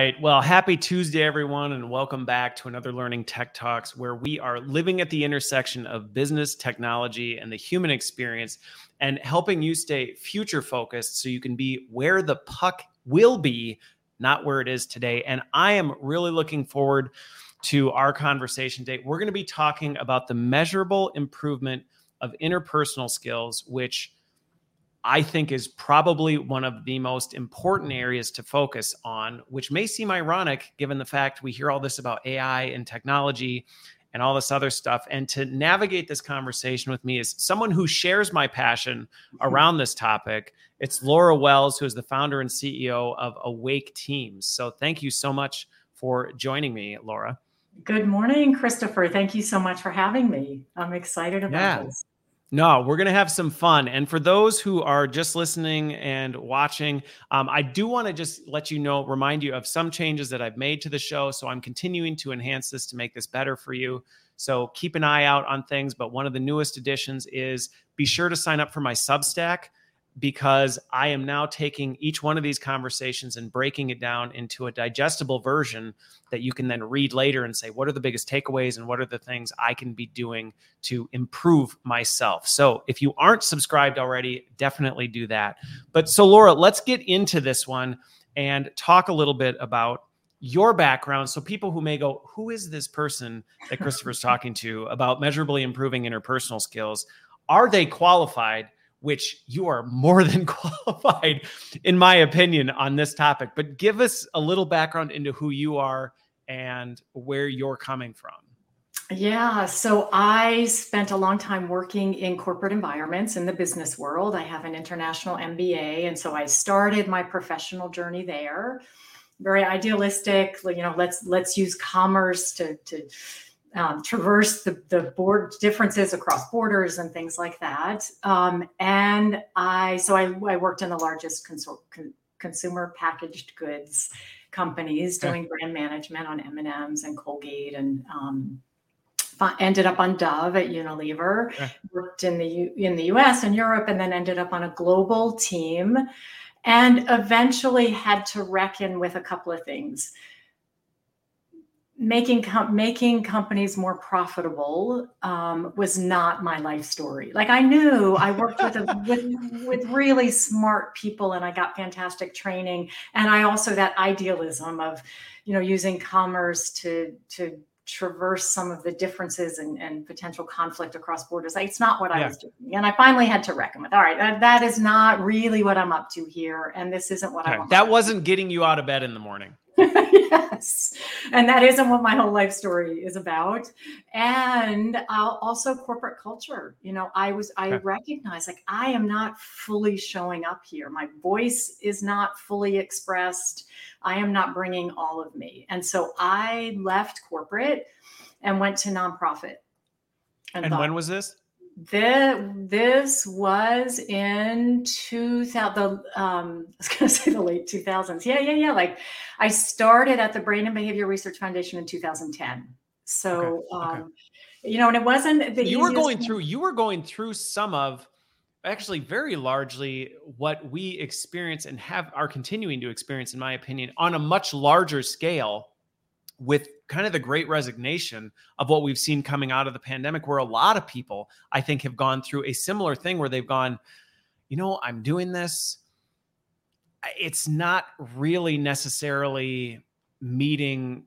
Right. Well, happy Tuesday, everyone, and welcome back to another Learning Tech Talks, where we are living at the intersection of business, technology, and the human experience, and helping you stay future focused so you can be where the puck will be, not where it is today. And I am really looking forward to our conversation today. We're going to be talking about the measurable improvement of interpersonal skills, which I think is probably one of the most important areas to focus on, which may seem ironic given the fact we hear all this about AI and technology and all this other stuff. And to navigate this conversation with me is someone who shares my passion hmm. around this topic. It's Laura Wells, who is the founder and CEO of AwakeTeams. So thank you so much for joining me, Laura. Good morning, Christopher. Thank you so much for having me. I'm excited about yeah. this. No, we're going to have some fun. And for those who are just listening and watching, um, I do want to just let you know, remind you of some changes that I've made to the show. So I'm continuing to enhance this to make this better for you. So keep an eye out on things. But one of the newest additions is be sure to sign up for my Substack because I am now taking each one of these conversations and breaking it down into a digestible version that you can then read later and say, what are the biggest takeaways and what are the things I can be doing to improve myself? So if you aren't subscribed already, definitely do that. But so, Laura, let's get into this one and talk a little bit about your background so people who may go who is this person that christopher's talking to about measurably improving interpersonal skills are they qualified which you are more than qualified, in my opinion, on this topic. But give us a little background into who you are and where you're coming from. Yeah, so I spent a long time working in corporate environments in the business world. I have an international MBA, and so I started my professional journey there. Very idealistic, you know, let's let's use commerce to to um, traverse the, the board differences across borders and things like that. Um, and I, so I, I, worked in the largest consor- con- consumer packaged goods companies doing brand management on M&Ms and Colgate and um, ended up on Dove at Unilever, worked in the U- in the US and Europe, and then ended up on a global team, and eventually had to reckon with a couple of things making com- making companies more profitable um, was not my life story. Like I knew I worked with, a, with with really smart people and I got fantastic training, and I also that idealism of, you know, using commerce to to traverse some of the differences and, and potential conflict across borders. Like, it's not what yeah. I was doing, and I finally had to reckon with. All right, that, that is not really what I'm up to here, and this isn't what. I want. That wasn't getting you out of bed in the morning. yes. And that isn't what my whole life story is about. And I'll also corporate culture. You know, I was, I okay. recognize like I am not fully showing up here. My voice is not fully expressed. I am not bringing all of me. And so I left corporate and went to nonprofit. And, and thought, when was this? This, this was in 2000 the um i was going to say the late 2000s yeah yeah yeah like i started at the brain and behavior research foundation in 2010 so okay. um okay. you know and it wasn't the you were going through you were going through some of actually very largely what we experience and have are continuing to experience in my opinion on a much larger scale with kind of the great resignation of what we've seen coming out of the pandemic, where a lot of people, I think, have gone through a similar thing where they've gone, you know, I'm doing this. It's not really necessarily meeting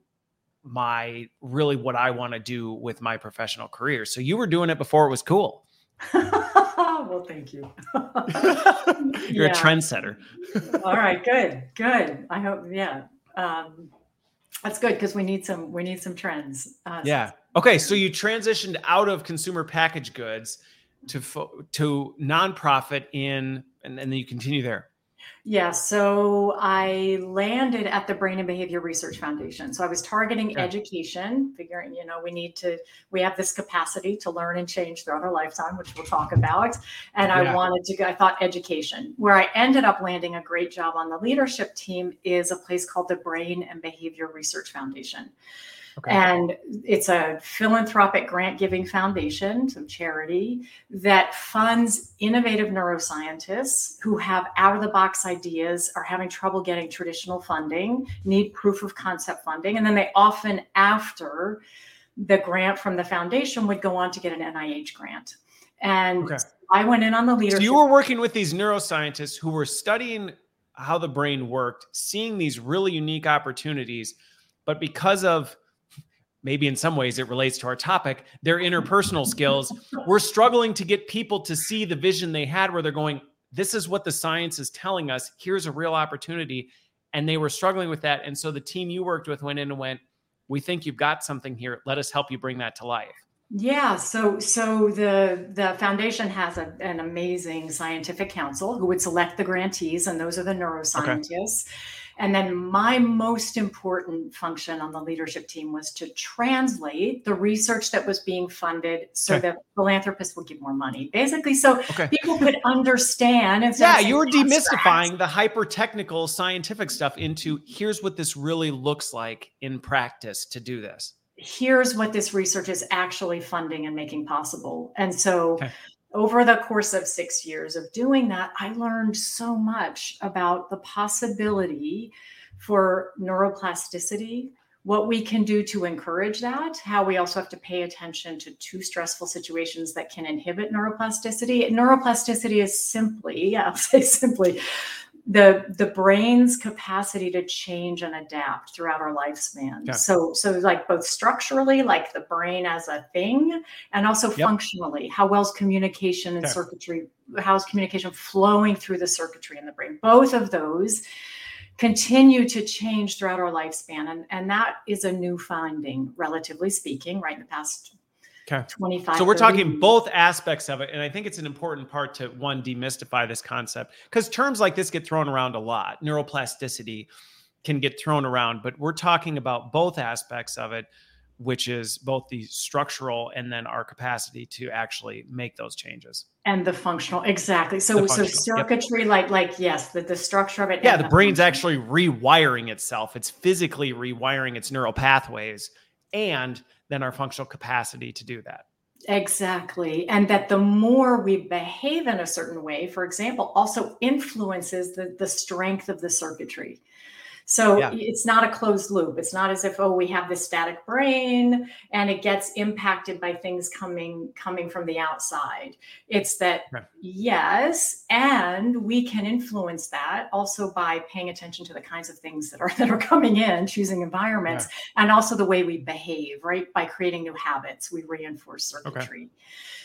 my really what I want to do with my professional career. So you were doing it before it was cool. well, thank you. You're yeah. a trendsetter. All right, good, good. I hope, yeah. Um, that's good because we need some we need some trends. Uh, yeah. Okay. So you transitioned out of consumer packaged goods to to nonprofit in, and, and then you continue there. Yeah, so I landed at the Brain and Behavior Research Foundation. So I was targeting yeah. education, figuring, you know, we need to, we have this capacity to learn and change throughout our lifetime, which we'll talk about. And yeah. I wanted to, I thought education. Where I ended up landing a great job on the leadership team is a place called the Brain and Behavior Research Foundation. Okay. And it's a philanthropic grant giving foundation, some charity, that funds innovative neuroscientists who have out of the box ideas, are having trouble getting traditional funding, need proof of concept funding. And then they often, after the grant from the foundation, would go on to get an NIH grant. And okay. I went in on the leadership. So you were working with these neuroscientists who were studying how the brain worked, seeing these really unique opportunities, but because of maybe in some ways it relates to our topic, their interpersonal skills, we're struggling to get people to see the vision they had where they're going, this is what the science is telling us. Here's a real opportunity. And they were struggling with that. And so the team you worked with went in and went, we think you've got something here. Let us help you bring that to life. Yeah, so so the the foundation has a, an amazing scientific council who would select the grantees, and those are the neuroscientists. Okay. And then my most important function on the leadership team was to translate the research that was being funded so okay. that philanthropists would give more money. Basically, so okay. people could understand. Yeah, you were demystifying the hyper technical scientific stuff into here's what this really looks like in practice to do this here's what this research is actually funding and making possible. And so okay. Over the course of six years of doing that, I learned so much about the possibility for neuroplasticity, what we can do to encourage that, how we also have to pay attention to two stressful situations that can inhibit neuroplasticity. Neuroplasticity is simply, I'll say simply, the the brain's capacity to change and adapt throughout our lifespan yeah. so so like both structurally like the brain as a thing and also yep. functionally how well's communication and circuitry how's communication flowing through the circuitry in the brain both of those continue to change throughout our lifespan and and that is a new finding relatively speaking right in the past Okay. 25. So we're talking both aspects of it. And I think it's an important part to one, demystify this concept because terms like this get thrown around a lot. Neuroplasticity can get thrown around, but we're talking about both aspects of it, which is both the structural and then our capacity to actually make those changes. And the functional, exactly. So, so circuitry, yep. like, like, yes, the, the structure of it. Yeah, the, the brain's actually rewiring itself. It's physically rewiring its neural pathways and than our functional capacity to do that. Exactly. And that the more we behave in a certain way, for example, also influences the, the strength of the circuitry. So yeah. it's not a closed loop. It's not as if oh we have this static brain and it gets impacted by things coming coming from the outside. It's that right. yes, and we can influence that also by paying attention to the kinds of things that are that are coming in, choosing environments, yeah. and also the way we behave, right? By creating new habits, we reinforce circuitry. Okay.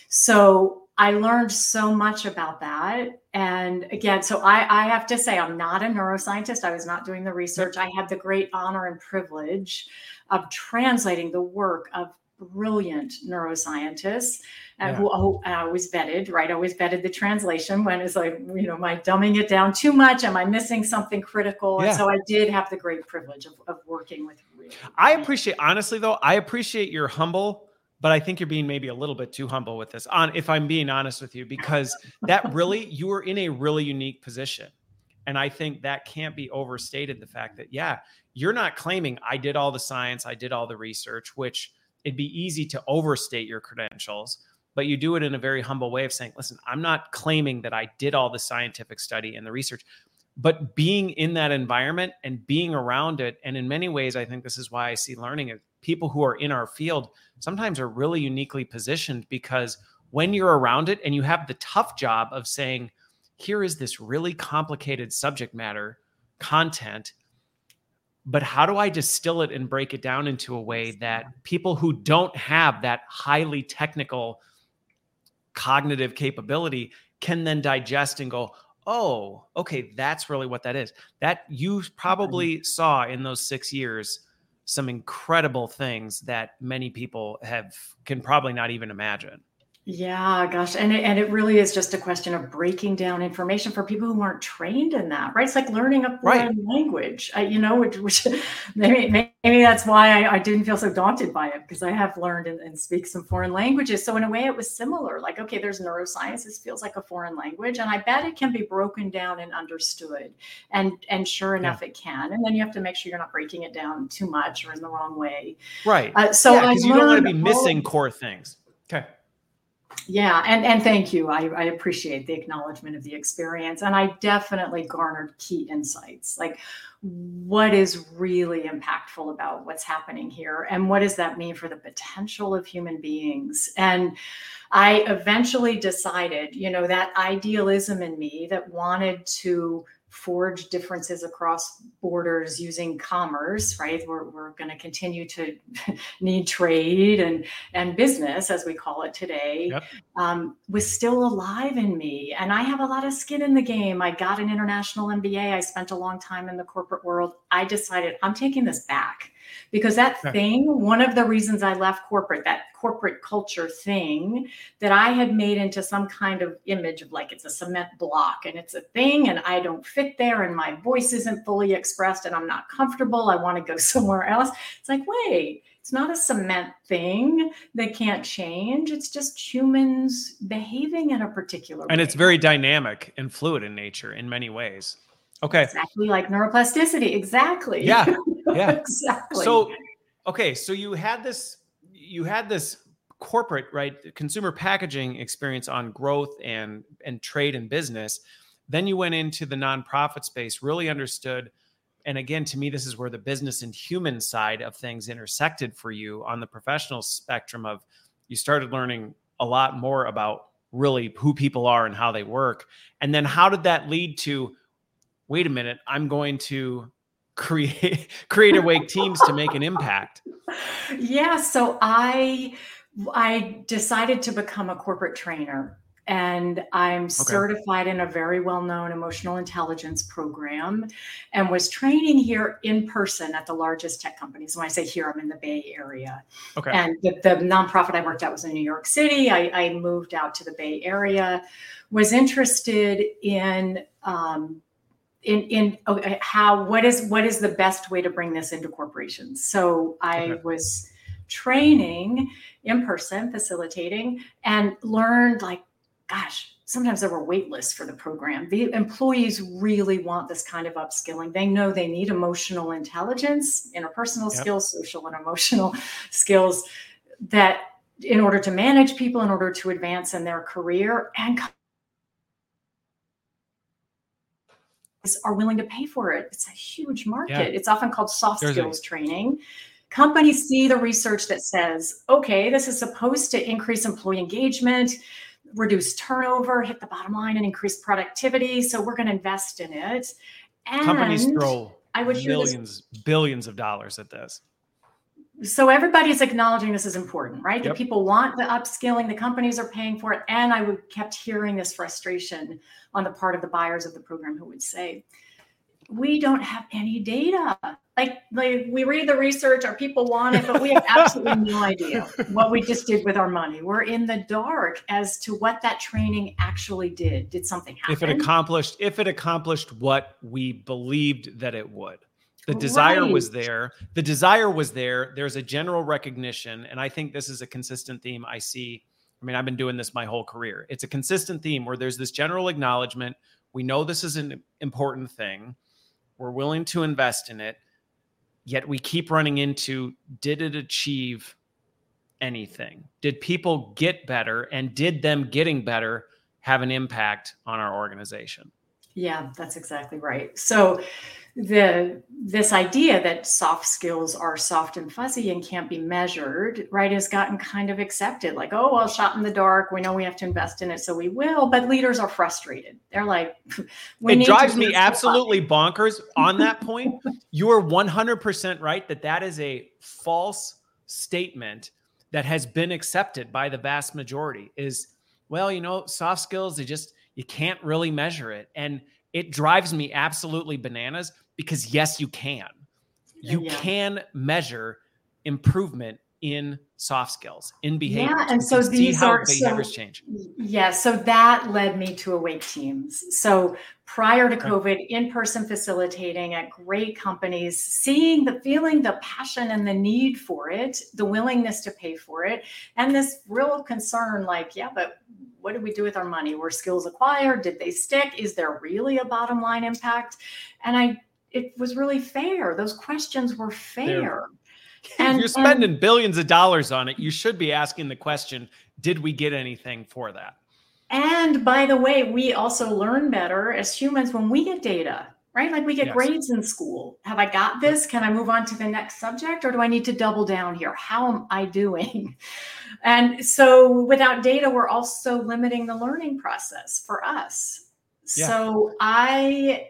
So I learned so much about that. And again, so I, I, have to say, I'm not a neuroscientist. I was not doing the research. I had the great honor and privilege of translating the work of brilliant neuroscientists uh, yeah. who, I always vetted, right? I always vetted the translation when it's like, you know, am I dumbing it down too much? Am I missing something critical? Yeah. And so I did have the great privilege of, of working with. Really I appreciate, honestly, though, I appreciate your humble but I think you're being maybe a little bit too humble with this. On if I'm being honest with you, because that really you are in a really unique position. And I think that can't be overstated the fact that, yeah, you're not claiming I did all the science, I did all the research, which it'd be easy to overstate your credentials, but you do it in a very humble way of saying, listen, I'm not claiming that I did all the scientific study and the research, but being in that environment and being around it. And in many ways, I think this is why I see learning people who are in our field sometimes are really uniquely positioned because when you're around it and you have the tough job of saying, here is this really complicated subject matter content, but how do I distill it and break it down into a way that people who don't have that highly technical cognitive capability can then digest and go, oh, okay, that's really what that is. That you probably saw in those six years some incredible things that many people have can probably not even imagine. Yeah, gosh. And it, and it really is just a question of breaking down information for people who aren't trained in that, right? It's like learning a foreign right. language, I, you know, which, which maybe, maybe that's why I, I, didn't feel so daunted by it because I have learned and, and, speak some foreign languages. So in a way it was similar, like, okay, there's neuroscience. This feels like a foreign language. And I bet it can be broken down and understood. And, and sure enough, yeah. it can. And then you have to make sure you're not breaking it down too much or in the wrong way. Right. Uh, so yeah, you don't want to be missing core things. Okay. Yeah, and and thank you. I, I appreciate the acknowledgement of the experience, and I definitely garnered key insights. Like, what is really impactful about what's happening here, and what does that mean for the potential of human beings? And I eventually decided, you know, that idealism in me that wanted to forge differences across borders using commerce right? We're, we're going to continue to need trade and and business as we call it today yep. um, was still alive in me. And i have a lot of skin in the game. I got an international mba i spent a long time in the corporate world. I decided i'm taking this back because that thing one of the reasons i left corporate that corporate culture thing that i had made into some kind of image of like it's a cement block and it's a thing and i don't fit there and my voice isn't fully expressed and i'm not comfortable. I want to go somewhere else. It's like wait it's not a cement thing that can't change. It's just humans behaving in a particular and way. it's very dynamic and fluid in nature in many ways. Okay. Exactly like neuroplasticity. Exactly. Yeah. Yeah. Exactly. So okay so you had this you had this corporate right consumer packaging experience on growth and and trade and business. Then you went into the nonprofit space really understood and again to me this is where the business and human side of things intersected for you on the professional spectrum of you started learning a lot more about really who people are and how they work. And then how did that lead to wait a minute i'm going to create create awake teams to make an impact. Yeah so i i decided to become a corporate trainer and i'm okay. certified in a very well-known emotional intelligence program and was training here in person at the largest tech companies. When i say here i'm in the bay area. Okay. And the, the nonprofit i worked at was in new york city. I, I moved out to the bay area. Was interested in um, in in okay, how what is what is the best way to bring this into corporations so i okay. was training in person facilitating and learned like gosh sometimes there were wait lists for the program the employees really want this kind of upskilling they know they need emotional intelligence interpersonal yep. skills social and emotional skills that in order to manage people in order to advance in their career and are willing to pay for it. It's a huge market. Yeah. It's often called soft There's skills a- training. Companies see the research that says, okay, this is supposed to increase employee engagement, reduce turnover, hit the bottom line, and increase productivity. So we're going to invest in it. And companies throw I would millions, billions of dollars at this so everybody's acknowledging this is important right? Yep. the people want the upskilling the companies are paying for it and i would kept hearing this frustration on the part of the buyers of the program who would say we don't have any data. Like, like we read the research our people want it but we have absolutely no idea what we just did with our money. We're in the dark as to what that training actually did. Did something happen if it accomplished if it accomplished what we believed that it would the oh, desire right. was there. The desire was there. There's a general recognition and i think this is a consistent theme i see. I mean i've been doing this my whole career. It's a consistent theme where there's this general acknowledgement. We know this is an important thing. We're willing to invest in it yet we keep running into did it achieve anything? Did people get better and did them getting better have an impact on our organization yeah that's exactly right. So the this idea that soft skills are soft and fuzzy and can't be measured right has gotten kind of accepted. Like oh well shot in the dark. We know we have to invest in it so we will. But leaders are frustrated. They're like it drives me absolutely bonkers on that point. You are 100% right that that is a false statement that has been accepted by the vast majority is well you know soft skills they just you can't really measure it and it drives me absolutely bananas because yes, you can. You yeah. can measure improvement in soft skills, in behavior. Yeah, and so these are behaviors so, change. Yeah, so that led me to AwakeTeams. So prior to COVID, in-person facilitating at great companies, seeing the feeling, the passion and the need for it, the willingness to pay for it, and this real concern, like, yeah, but what did we do with our money? Were skills acquired? Did they stick? Is there really a bottom line impact? And I it was really fair. Those questions were fair. And, if you're spending and, billions of dollars on it, you should be asking the question, did we get anything for that? And by the way, we also learn better as humans when we get data, right? Like we get yes. grades in school. Have I got this? Can I move on to the next subject or do I need to double down here? How am I doing? And so without data, we're also limiting the learning process for us. Yeah. So I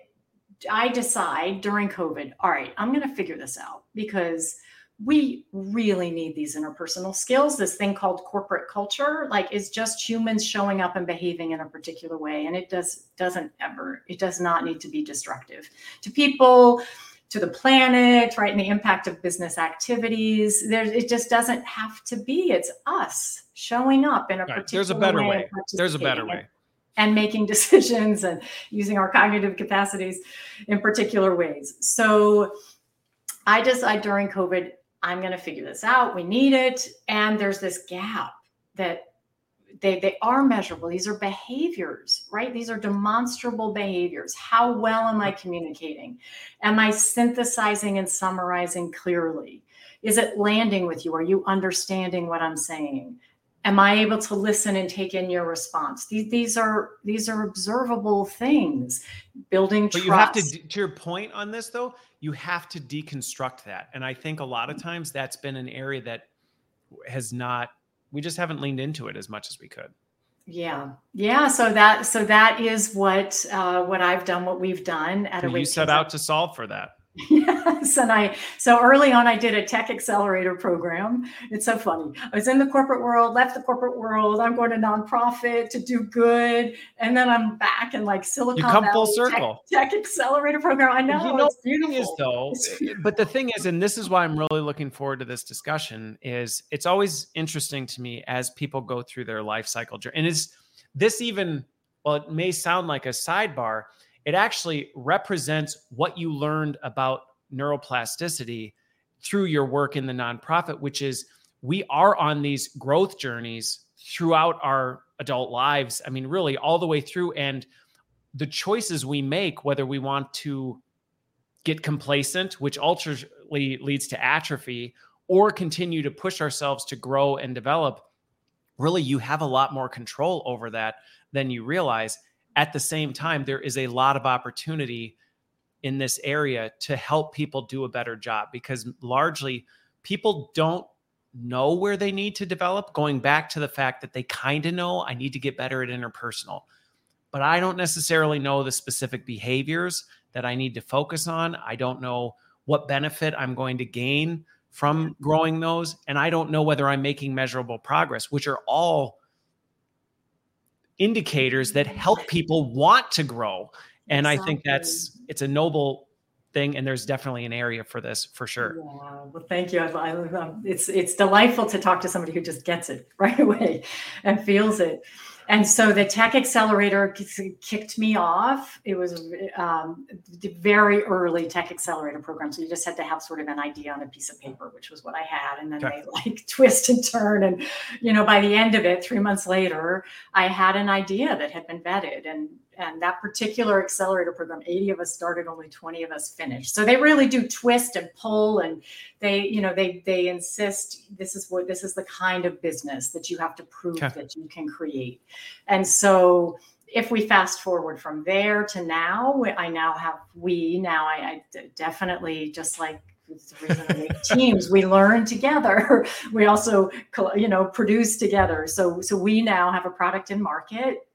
I decide during COVID, all right, I'm going to figure this out because we really need these interpersonal skills. This thing called corporate culture like is just humans showing up and behaving in a particular way and it does doesn't ever it does not need to be destructive to people to the planet right and the impact of business activities. There it just doesn't have to be. It's us showing up in a right. particular there's a better way, way. there's a better way. and making decisions and using our cognitive capacities in particular ways. So I decide during COVID, I'm going to figure this out. We need it. And there's this gap that they, they are measurable. These are behaviors, right? These are demonstrable behaviors. How well am I communicating? Am I synthesizing and summarizing clearly? Is it landing with you? Are you understanding what I'm saying? Am I able to listen and take in your response? These, these are these are observable things. Building but trust. you have to to your point on this though, you have to deconstruct that. And I think a lot of times that's been an area that has not, we just haven't leaned into it as much as we could. Yeah. Yeah. So that, so that is what, uh, what I've done, what we've done at so a You set out to solve for that. Yes. And I, so early on, I did a tech accelerator program. It's so funny. I was in the corporate world, left the corporate world. I'm going to nonprofit to do good. And then I'm back in like Silicon you come Valley full circle. Tech, tech accelerator program. I know. You know, it's beautiful. Is, though, eh, but the thing is, and this is why I'm really looking forward to this discussion, is it's always interesting to me as people go through their life cycle journey. And is this even, well, it may sound like a sidebar it actually represents what you learned about neuroplasticity through your work in the nonprofit, which is we are on these growth journeys throughout our adult lives. I mean, really all the way through. And the choices we make, whether we want to get complacent, which ultimately leads to atrophy, or continue to push ourselves to grow and develop, really you have a lot more control over that than you realize at the same time, there is a lot of opportunity in this area to help people do a better job because largely people don't know where they need to develop. Going back to the fact that they kind of know I need to get better at interpersonal, but I don't necessarily know the specific behaviors that I need to focus on. I don't know what benefit I'm going to gain from growing those. And I don't know whether I'm making measurable progress, which are all indicators that help people want to grow. And exactly. I think that's it's a noble thing and there's definitely an area for this for sure yeah well thank you I, I, um, it's it's delightful to talk to somebody who just gets it right away and feels it and so the tech accelerator kicked me off. It was um, very early tech accelerator program so you just had to have sort of an idea on a piece of paper which was what i had. And then okay. they like twist and turn. And you know by the end of it three months later i had an idea that had been vetted. And and that particular accelerator program 80 of us started only 20 of us finished so they really do twist and pull and they you know they they insist this is what this is the kind of business that you have to prove okay. that you can create and so if we fast forward from there to now i now have we now i, I definitely just like the reason I make teams. We learn together. We also, you know, produce together. So, so we now have a product in market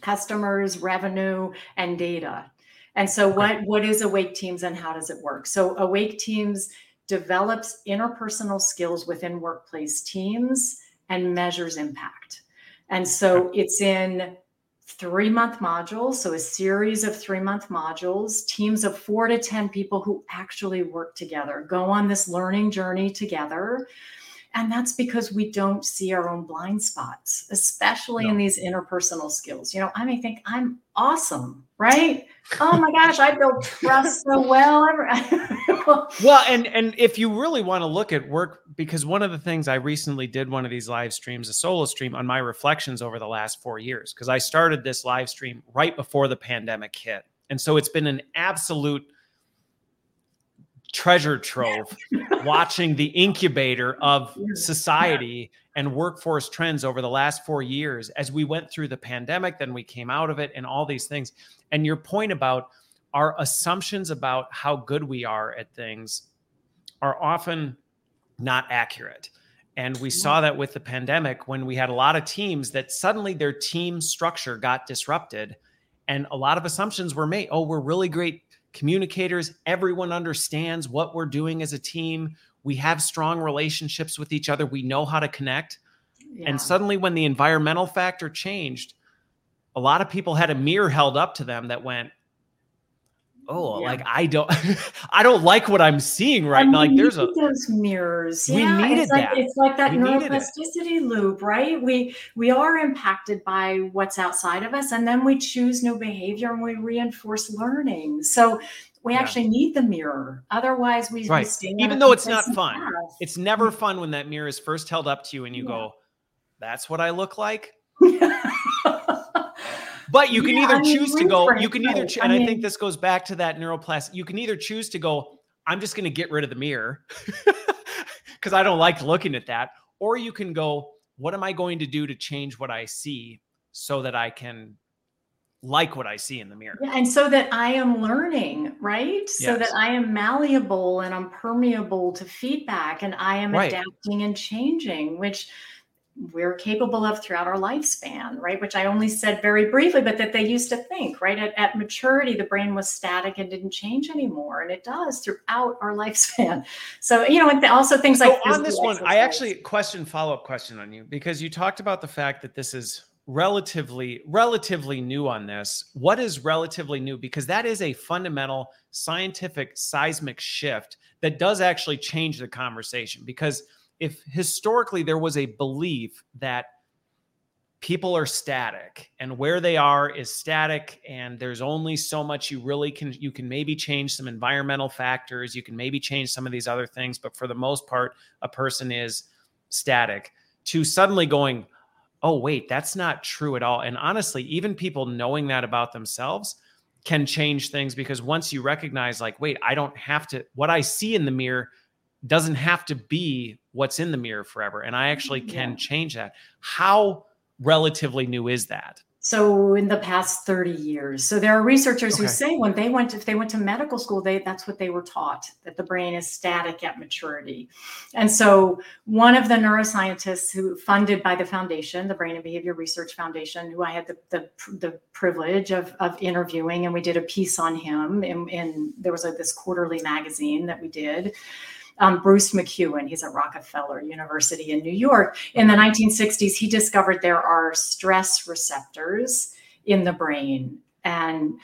customers, revenue, and data. And so what, what is AwakeTeams and how does it work? So AwakeTeams develops interpersonal skills within workplace teams and measures impact. And so it's in three month modules. So a series of three month modules, teams of four to 10 people who actually work together, go on this learning journey together And that's because we don't see our own blind spots, especially no. in these interpersonal skills. You know, I may think I'm awesome, right? Oh my gosh, I build trust so well. well, and and if you really want to look at work, because one of the things I recently did one of these live streams, a solo stream on my reflections over the last four years, because I started this live stream right before the pandemic hit. And so it's been an absolute treasure trove watching the incubator of society and workforce trends over the last four years as we went through the pandemic, then we came out of it, and all these things. And your point about our assumptions about how good we are at things are often not accurate. And we saw that with the pandemic when we had a lot of teams that suddenly their team structure got disrupted and a lot of assumptions were made. Oh, we're really great communicators. Everyone understands what we're doing as a team. We have strong relationships with each other. We know how to connect. Yeah. And suddenly, when the environmental factor changed, a lot of people had a mirror held up to them that went, oh yeah. like i don't i don't like what i'm seeing right now like there's a those mirrors we yeah, needed it's like, that it's like that we neuroplasticity loop right we we are impacted by what's outside of us and then we choose new behavior and we reinforce learning so we yeah. actually need the mirror otherwise we, right. we even though it's not fun path. it's never fun when that mirror is first held up to you and you yeah. go that's what i look like But you can yeah, either I mean, choose to go, you can either, cho- and I, mean, I think this goes back to that neuroplastic. You can either choose to go, I'm just going to get rid of the mirror because I don't like looking at that. Or you can go, what am I going to do to change what I see so that I can like what I see in the mirror. Yeah, and so that I am learning, right? Yes. So that I am malleable and I'm permeable to feedback and I am right. adapting and changing, which we're capable of throughout our lifespan, right? Which I only said very briefly, but that they used to think, right? At, at, maturity, the brain was static and didn't change anymore. And it does throughout our lifespan. So, you know, and also things like so on this one, I actually question follow up question on you because you talked about the fact that this is relatively relatively new on this what is relatively new because that is a fundamental scientific seismic shift that does actually change the conversation because if historically there was a belief that people are static and where they are is static and there's only so much you really can you can maybe change some environmental factors you can maybe change some of these other things but for the most part a person is static. To suddenly going oh wait that's not true at all. And honestly even people knowing that about themselves can change things because once you recognize like wait i don't have to what i see in the mirror doesn't have to be what's in the mirror forever. And I actually can yeah. change that. How relatively new is that? So in the past 30 years. So there are researchers okay. who say when they went if they went to medical school, they that's what they were taught, that the brain is static at maturity. And so one of the neuroscientists who funded by the foundation, the Brain and Behavior Research Foundation, who I had the the, the privilege of, of interviewing, and we did a piece on him in, in there was a, this quarterly magazine that we did um, Bruce McEwen. He's at Rockefeller University in New York. In the 1960s, he discovered there are stress receptors in the brain, and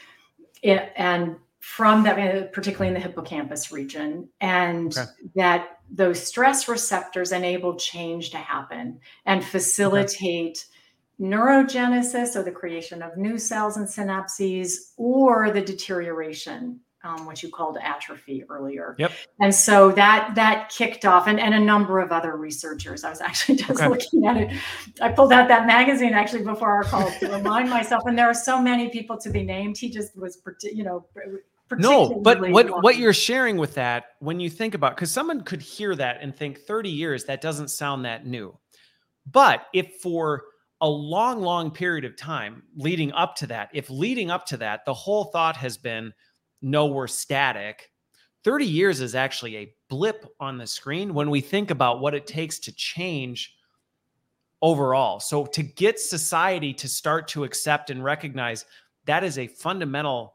it, and from that, uh, particularly in the hippocampus region, and okay. that those stress receptors enable change to happen and facilitate. Okay neurogenesis or the creation of new cells and synapses or the deterioration um, what you called atrophy earlier. Yep. And so that that kicked off, and, and a number of other researchers. I was actually just okay. looking at it. I pulled out that magazine actually before our call to remind myself, and there are so many people to be named. He just was, you know. No, but what what you're sharing with that, when you think about, because someone could hear that and think 30 years, that doesn't sound that new. But if for a long, long period of time leading up to that, if leading up to that, the whole thought has been no, we're static. 30 years is actually a blip on the screen when we think about what it takes to change overall. So, to get society to start to accept and recognize that is a fundamental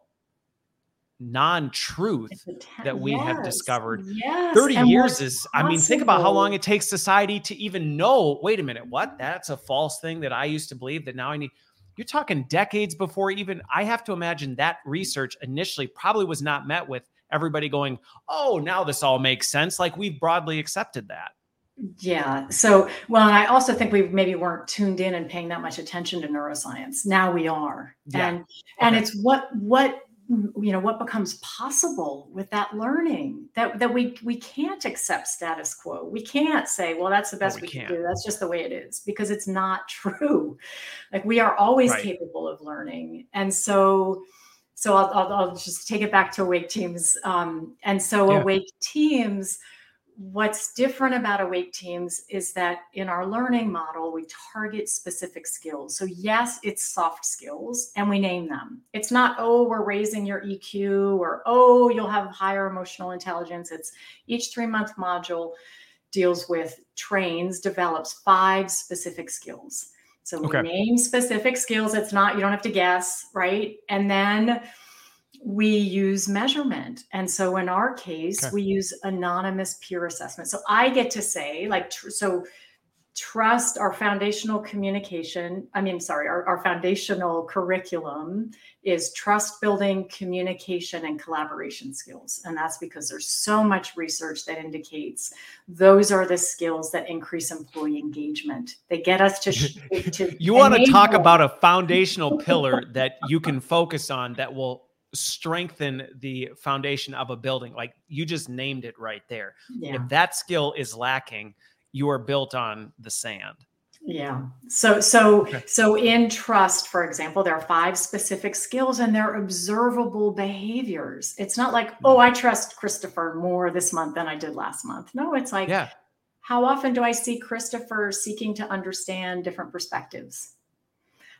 non truth that we yes, have discovered. Yes. 30 and years is, possible. I mean, think about how long it takes society to even know wait a minute, what? That's a false thing that I used to believe that now I need you're talking decades before even I have to imagine that research initially probably was not met with everybody going, oh, now this all makes sense. Like we've broadly accepted that. Yeah. So, well, and I also think we maybe weren't tuned in and paying that much attention to neuroscience. Now we are. Yeah. And okay. and it's what what you know what becomes possible with that learning that that we we can't accept status quo. We can't say well that's the best we, we can do. that's just the way it is because it's not true. Like we are always right. capable of learning. And so so I'll, I'll, I'll, just take it back to awake teams. Um, and so yeah. awake teams what's different about awake teams is that in our learning model we target specific skills. So yes it's soft skills and we name them. It's not oh we're raising your eq or oh you'll have higher emotional intelligence. It's each three month module deals with trains develops five specific skills. So we okay. name specific skills. It's not you don't have to guess right? And then we use measurement. And so in our case, okay. we use anonymous peer assessment. So I get to say, like, tr- so trust our foundational communication. I mean, sorry, our, our foundational curriculum is trust building, communication, and collaboration skills. And that's because there's so much research that indicates those are the skills that increase employee engagement. They get us to. to you want to talk about a foundational pillar that you can focus on that will strengthen the foundation of a building. Like you just named it right there. Yeah. If that skill is lacking, you are built on the sand. Yeah. So so so in trust, for example, there are five specific skills and they're observable behaviors. It's not like, hmm. oh, I trust Christopher more this month than I did last month. No, it's like, yeah. how often do I see Christopher seeking to understand different perspectives?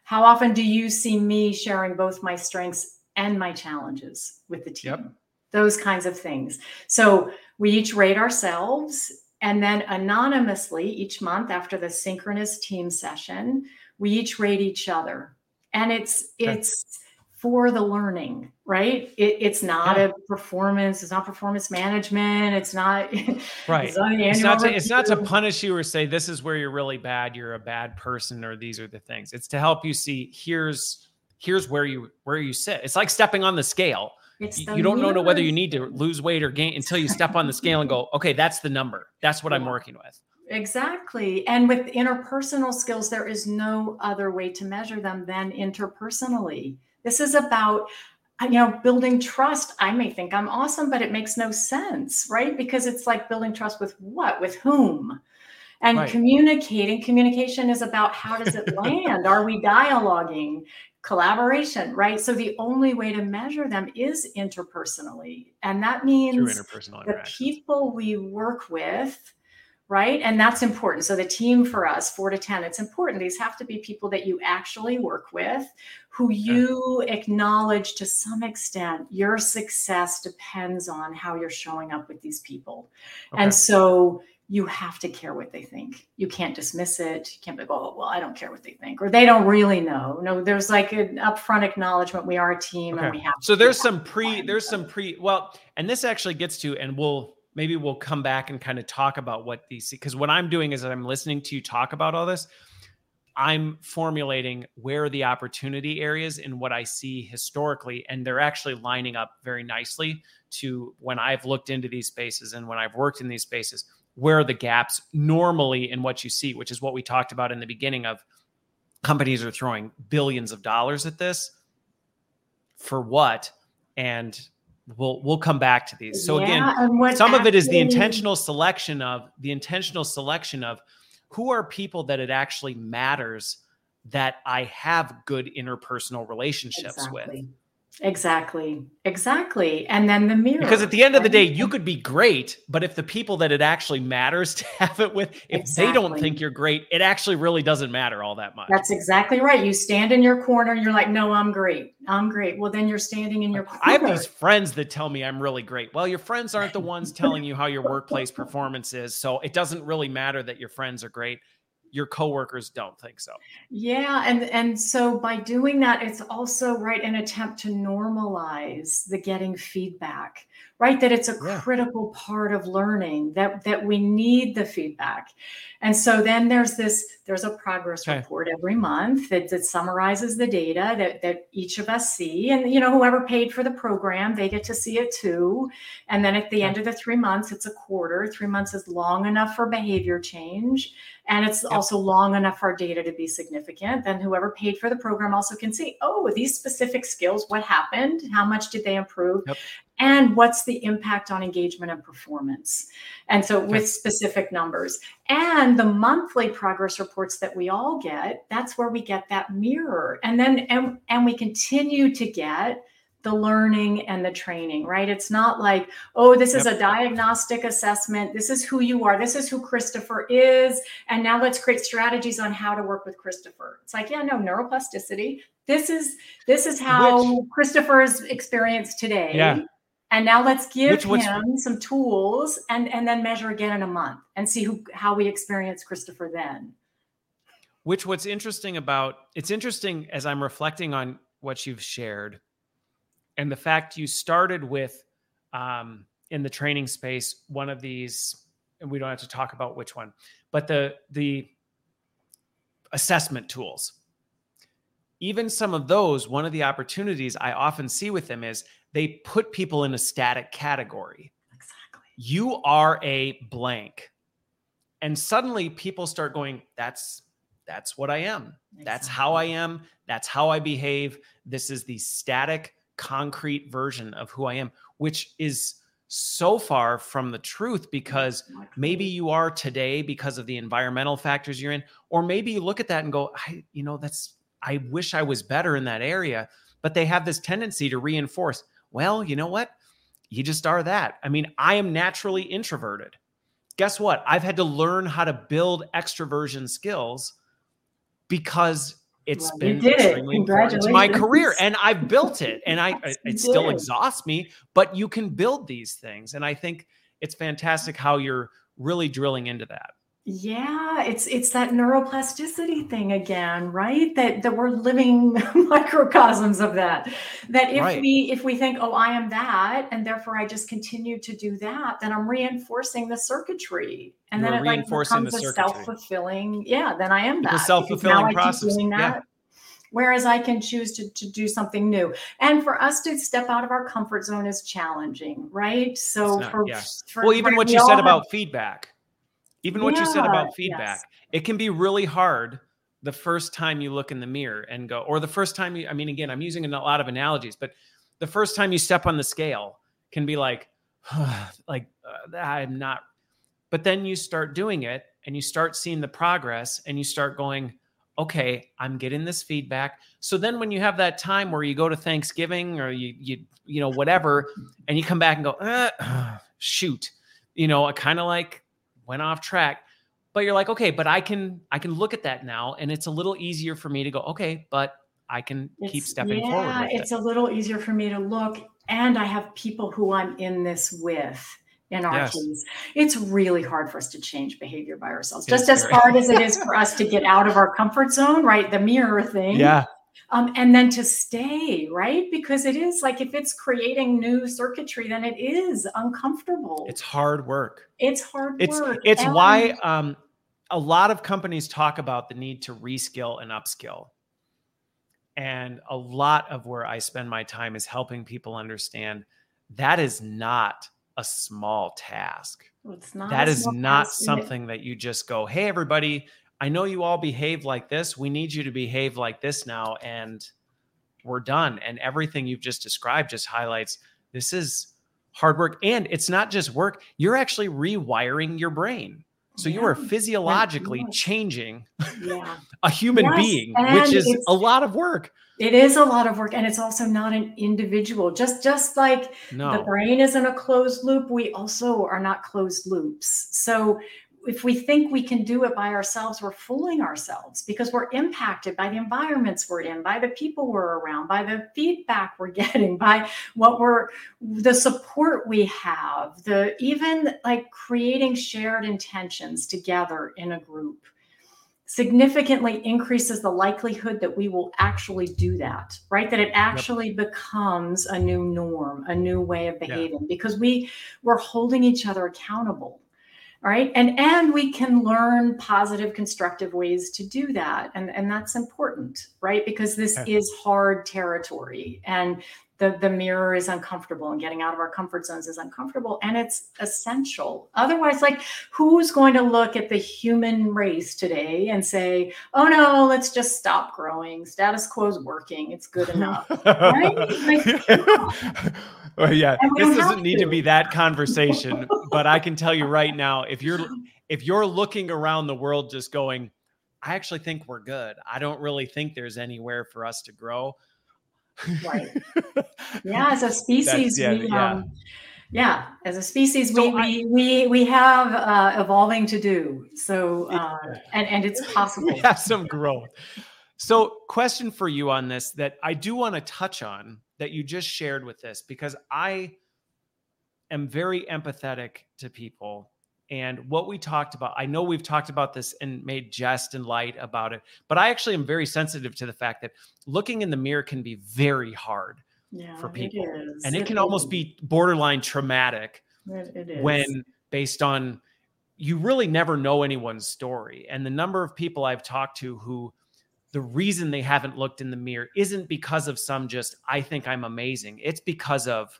How often do you see me sharing both my strengths and my challenges with the team. Yep. Those kinds of things. So we each rate ourselves and then anonymously each month after the synchronous team session, we each rate each other. And it's okay. it's for the learning, right? It, it's not yeah. a performance. It's not performance management. It's not right. It's not, it's not, to, it's not to punish you or say this is where you're really bad. You're a bad person, or these are the things. It's to help you see here's here's where you where you sit. It's like stepping on the scale. It's you don't know whether you need to lose weight or gain until you step on the scale and go, okay, that's the number. That's what. I'm working with. Exactly. And with interpersonal skills, there is no other way to measure them than interpersonally. This is about uh, you know building trust i may think i'm awesome but it makes no sense right because it's like building trust with what with whom and right. communicating communication is about how does it land are we dialoguing collaboration, right? So the only way to measure them is interpersonally. And that means the people we work with, right? And that's important. So the team for us, four to 10, it's important. These have to be people that you actually work with, who you yeah. acknowledge to some extent your success depends on how you're showing up with these people. Okay. And so you have to care what they think. You can't dismiss it. You can't be, like, oh, well, I don't care what they think, or they don't really know. No, there's like an upfront acknowledgement. We are a team okay. and we have. So there's some pre, there's some pre, well, and this actually gets to, and we'll, maybe we'll come back and kind of talk about what these, because what I'm doing is I'm listening to you talk about all this. I'm formulating where the opportunity areas in what I see historically, and they're actually lining up very nicely to when I've looked into these spaces and when I've worked in these spaces where are the gaps normally in what you see, which is what we talked about in the beginning of companies are throwing billions of dollars at this for what? And we'll we'll come back to these. So yeah, again, some of it is the intentional selection of the intentional selection of who are people that it actually matters that I have good interpersonal relationships exactly. with. Exactly. Exactly. And then the mirror. Because at the end of the day, you could be great, but if the people that it actually matters to have it with, if exactly. they don't think you're great, it actually really doesn't matter all that much. That's exactly right. You stand in your corner, and you're like, no, I'm great. I'm great. Well, then you're standing in your corner. I have these friends that tell me I'm really great. Well, your friends aren't the ones telling you how your workplace performance is. So it doesn't really matter that your friends are great your coworkers don't think so. Yeah, and and so by doing that, it's also right an attempt to normalize the getting feedback, right? That it's a yeah. critical part of learning that that we need the feedback, and so then there's this there's a progress okay. report every month that, that summarizes the data that that each of us see, and you know whoever paid for the program they get to see it too, and then at the end of the three months it's a quarter. Three months is long enough for behavior change and it's yep. also long enough for our data to be significant, then whoever paid for the program also can see, oh, these specific skills, what happened? How much did they improve? Yep. And what's the impact on engagement and performance? And so, with specific numbers and the monthly progress reports that we all get, that's where we get that mirror. And then, and, and we continue to get the learning and the training, right? It's not like, oh, this is yep. a diagnostic assessment. This is who you are. This is who Christopher is. And now let's create strategies on how to work with Christopher. It's like, yeah, no, neuroplasticity. This is this is how Which, Christopher's experienced today. Yeah. And now let's give Which, him some tools and and then measure again in a month and see who how we experience Christopher then. Which what's interesting about it's interesting as I'm reflecting on what you've shared and the fact you started with um, in the training space one of these and we don't have to talk about which one but the the assessment tools even some of those one of the opportunities i often see with them is they put people in a static category. Exactly. You are a blank. And suddenly people start going that's that's what i am. Exactly. that's how i am. That's how i behave. This is the static concrete version of who I am, which is so far from the truth because maybe you are today because of the environmental factors you're in, or maybe you look at that and go, I, you know, that's, I wish I was better in that area. But they have this tendency to reinforce, well, you know what? You just are that. I mean, I am naturally introverted. Guess what? I've had to learn how to build extroversion skills because it's well, been extremely important to my career and I've built it and I it, it still exhausts me, but you can build these things. And I think it's fantastic how you're really drilling into that. Yeah, it's it's that neuroplasticity thing again, right? That that we're living microcosms of that. That if right. we if we think, oh, I am that, and therefore I just continue to do that, then I'm reinforcing the circuitry, and You're then it like becomes a self fulfilling. Yeah, then I am that. The self fulfilling process. Yeah. Whereas I can choose to, to do something new. And for us to step out of our comfort zone is challenging, right? So not, for, yeah. for, well, even what you said about feedback even what yeah, you said about feedback, yes. it can be really hard the first time you look in the mirror and go, or the first time you, I mean, again, I'm using a lot of analogies, but the first time you step on the scale can be like, like, uh, I'm not. But then you start doing it and you start seeing the progress and you start going, okay, I'm getting this feedback. So then when you have that time where you go to Thanksgiving or you, you, you know, whatever, and you come back and go, uh, shoot, you know, kind of like went off track. But you're like okay but i can i can look at that now and it's a little easier for me to go okay but i can it's, keep stepping yeah, forward it's it. a little easier for me to look and i have people who i'm in this with in our yes. teams. It's really hard for us to change behavior by ourselves just as hard as it is for us to get out of our comfort zone right? The mirror thing. Yeah um, and then to stay, right? Because it is like if it's creating new circuitry, then it is uncomfortable. It's hard work. It's hard it's, work. It's and why um, a lot of companies talk about the need to reskill and upskill. And a lot of where I spend my time is helping people understand that is not a small task. It's not that is not something that you just go, hey, everybody, I know you all behave like this. We need you to behave like this now. And we're done. And everything you've just described just highlights this is hard work. And it's not just work, you're actually rewiring your brain. So yeah. you are physiologically changing yeah. a human yes. being, and which is a lot of work. It is a lot of work and it's also not an individual. Just just like no. the brain isn't a closed loop, we also are not closed loops. So if we think we can do it by ourselves, we're fooling ourselves because we're impacted by the environments we're in, by the people we're around, by the feedback we're getting, by what we're the support we have, the even like creating shared intentions together in a group. significantly increases the likelihood that we will actually do that right that it actually yep. becomes a new norm a new way of behaving yeah. because we we're holding each other accountable right? And and we can learn positive constructive ways to do that. And and that's important right? Because this okay. is hard territory. And the, the mirror is uncomfortable and getting out of our comfort zones is uncomfortable and it's essential. Otherwise like who's going to look at the human race today and say oh no let's just stop growing. Status quo is working. It's good enough. Right? Like, well, yeah this doesn't need to. to. be that conversation but i can tell you right now if you're if you're looking around the world just going i actually think we're good. I don't really think there's anywhere for us to grow right. Yeah as a species yeah, we, yeah. Um, yeah as a species so we, I, we we we have uh, evolving to do. So uh, and and it's possible. We have some growth. So question for you on this that i do want to touch on that you just shared with this because i am very empathetic to people and what we talked about i know we've talked about this and made jest and light about it but i actually am very sensitive to the fact that looking in the mirror can be very hard yeah, for people and it, it can is. almost be borderline traumatic it, when based on you really never know anyone's story and the number of people i've talked to who the reason they haven't looked in the mirror isn't because of some just i think i'm amazing. It's because of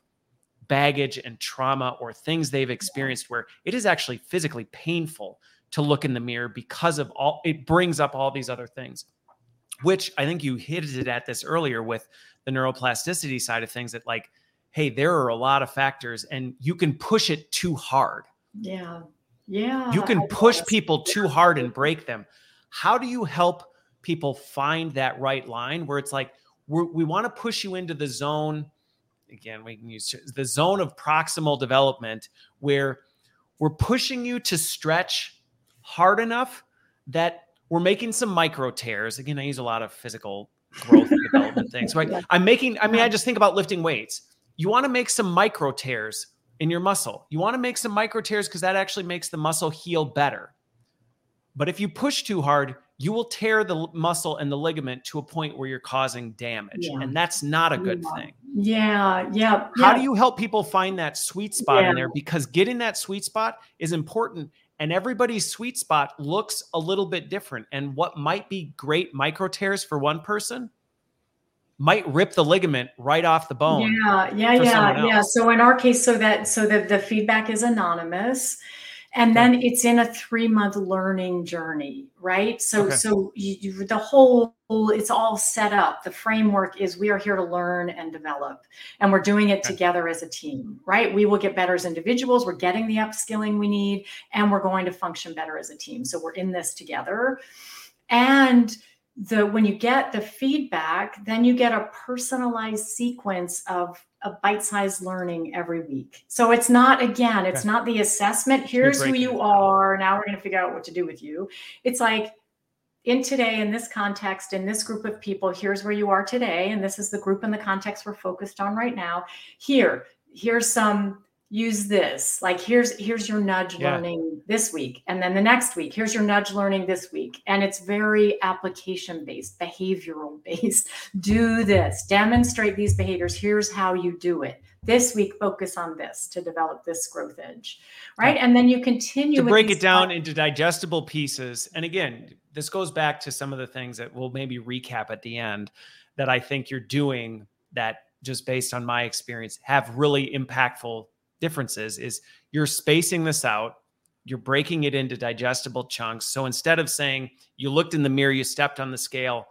baggage and trauma or things they've experienced where it is actually physically painful to look in the mirror because of all it brings up all these other things which i think you hit it at this earlier with the neuroplasticity side of things that like hey there are a lot of factors and you can push it too hard. Yeah. Yeah you can push people too hard and break them. How do you help people find that right line where it's like we want to push you into the zone again, we can use the zone of proximal development where we're pushing you to stretch hard enough that we're making some micro tears. Again, I use a lot of physical growth and development things, right? I'm making, I mean, I just think about lifting weights. You want to make some micro tears in your muscle. You want to make some micro tears because that actually makes the muscle heal better. But if you push too hard, you will tear the muscle and the ligament to a point where you're causing damage. Yeah. And that's not a good yeah. thing. Yeah. Yeah. How do you help people find that sweet spot yeah. in there? Because getting that sweet spot is important. And everybody's sweet spot looks a little bit different. And what might be great micro tears for one person might rip the ligament right off the bone. Yeah, yeah, yeah, yeah. So in our case, so that so that the feedback is anonymous and then okay. it's in a three month learning journey right so okay. so you, the whole it's all set up the framework is we are here to learn and develop and we're doing it okay. together as a team right we will get better as individuals we're getting the upskilling we need and we're going to function better as a team so we're in this together and the when you get the feedback then you get a personalized sequence of a bite-sized learning every week. So it's not again it's okay. not the assessment here's who you are now we're going to figure out what to do with you. It's like in today in this context in this group of people here's where you are today and this is the group and the context we're focused on right now. Here here's some use this like here's here's your nudge yeah. learning this week and then the next week here's your nudge learning this week and it's very application based behavioral based do this demonstrate these behaviors here's how you do it this week focus on this to develop this growth edge right yeah. and then you continue to break it down into digestible pieces and again this goes back to some of the things that we'll maybe recap at the end that i think you're doing that just based on my experience have really impactful differences is you're spacing this out you're breaking it into digestible chunks. So instead of saying you looked in the mirror you stepped on the scale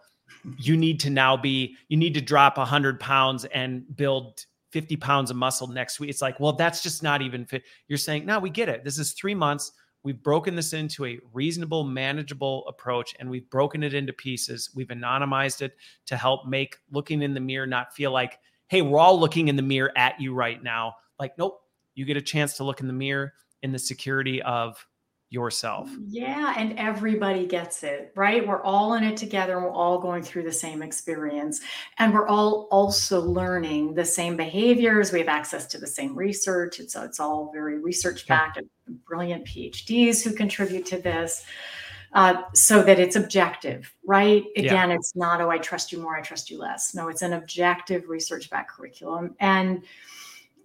you need to now be you need to drop 100 pounds and build 50 pounds of muscle next week. It's like well that's just not even fit. You're saying no we get it. This is three months. We've broken this into a reasonable manageable approach and we've broken it into pieces. We've anonymized it to help make looking in the mirror not feel like hey we're all looking in the mirror at you right now. Like nope you get a chance to look in the mirror in the security of yourself. Yeah, and everybody gets it, right? We're all in it together and we're all going through the same experience. And we're all also learning the same behaviors. We have access to the same research. It's it's all very research backed, brilliant PhDs who contribute to this. uh, so that it's objective, right? Again, yeah. it's not, oh, I trust you more, I trust you less. No, it's an objective research backed curriculum. And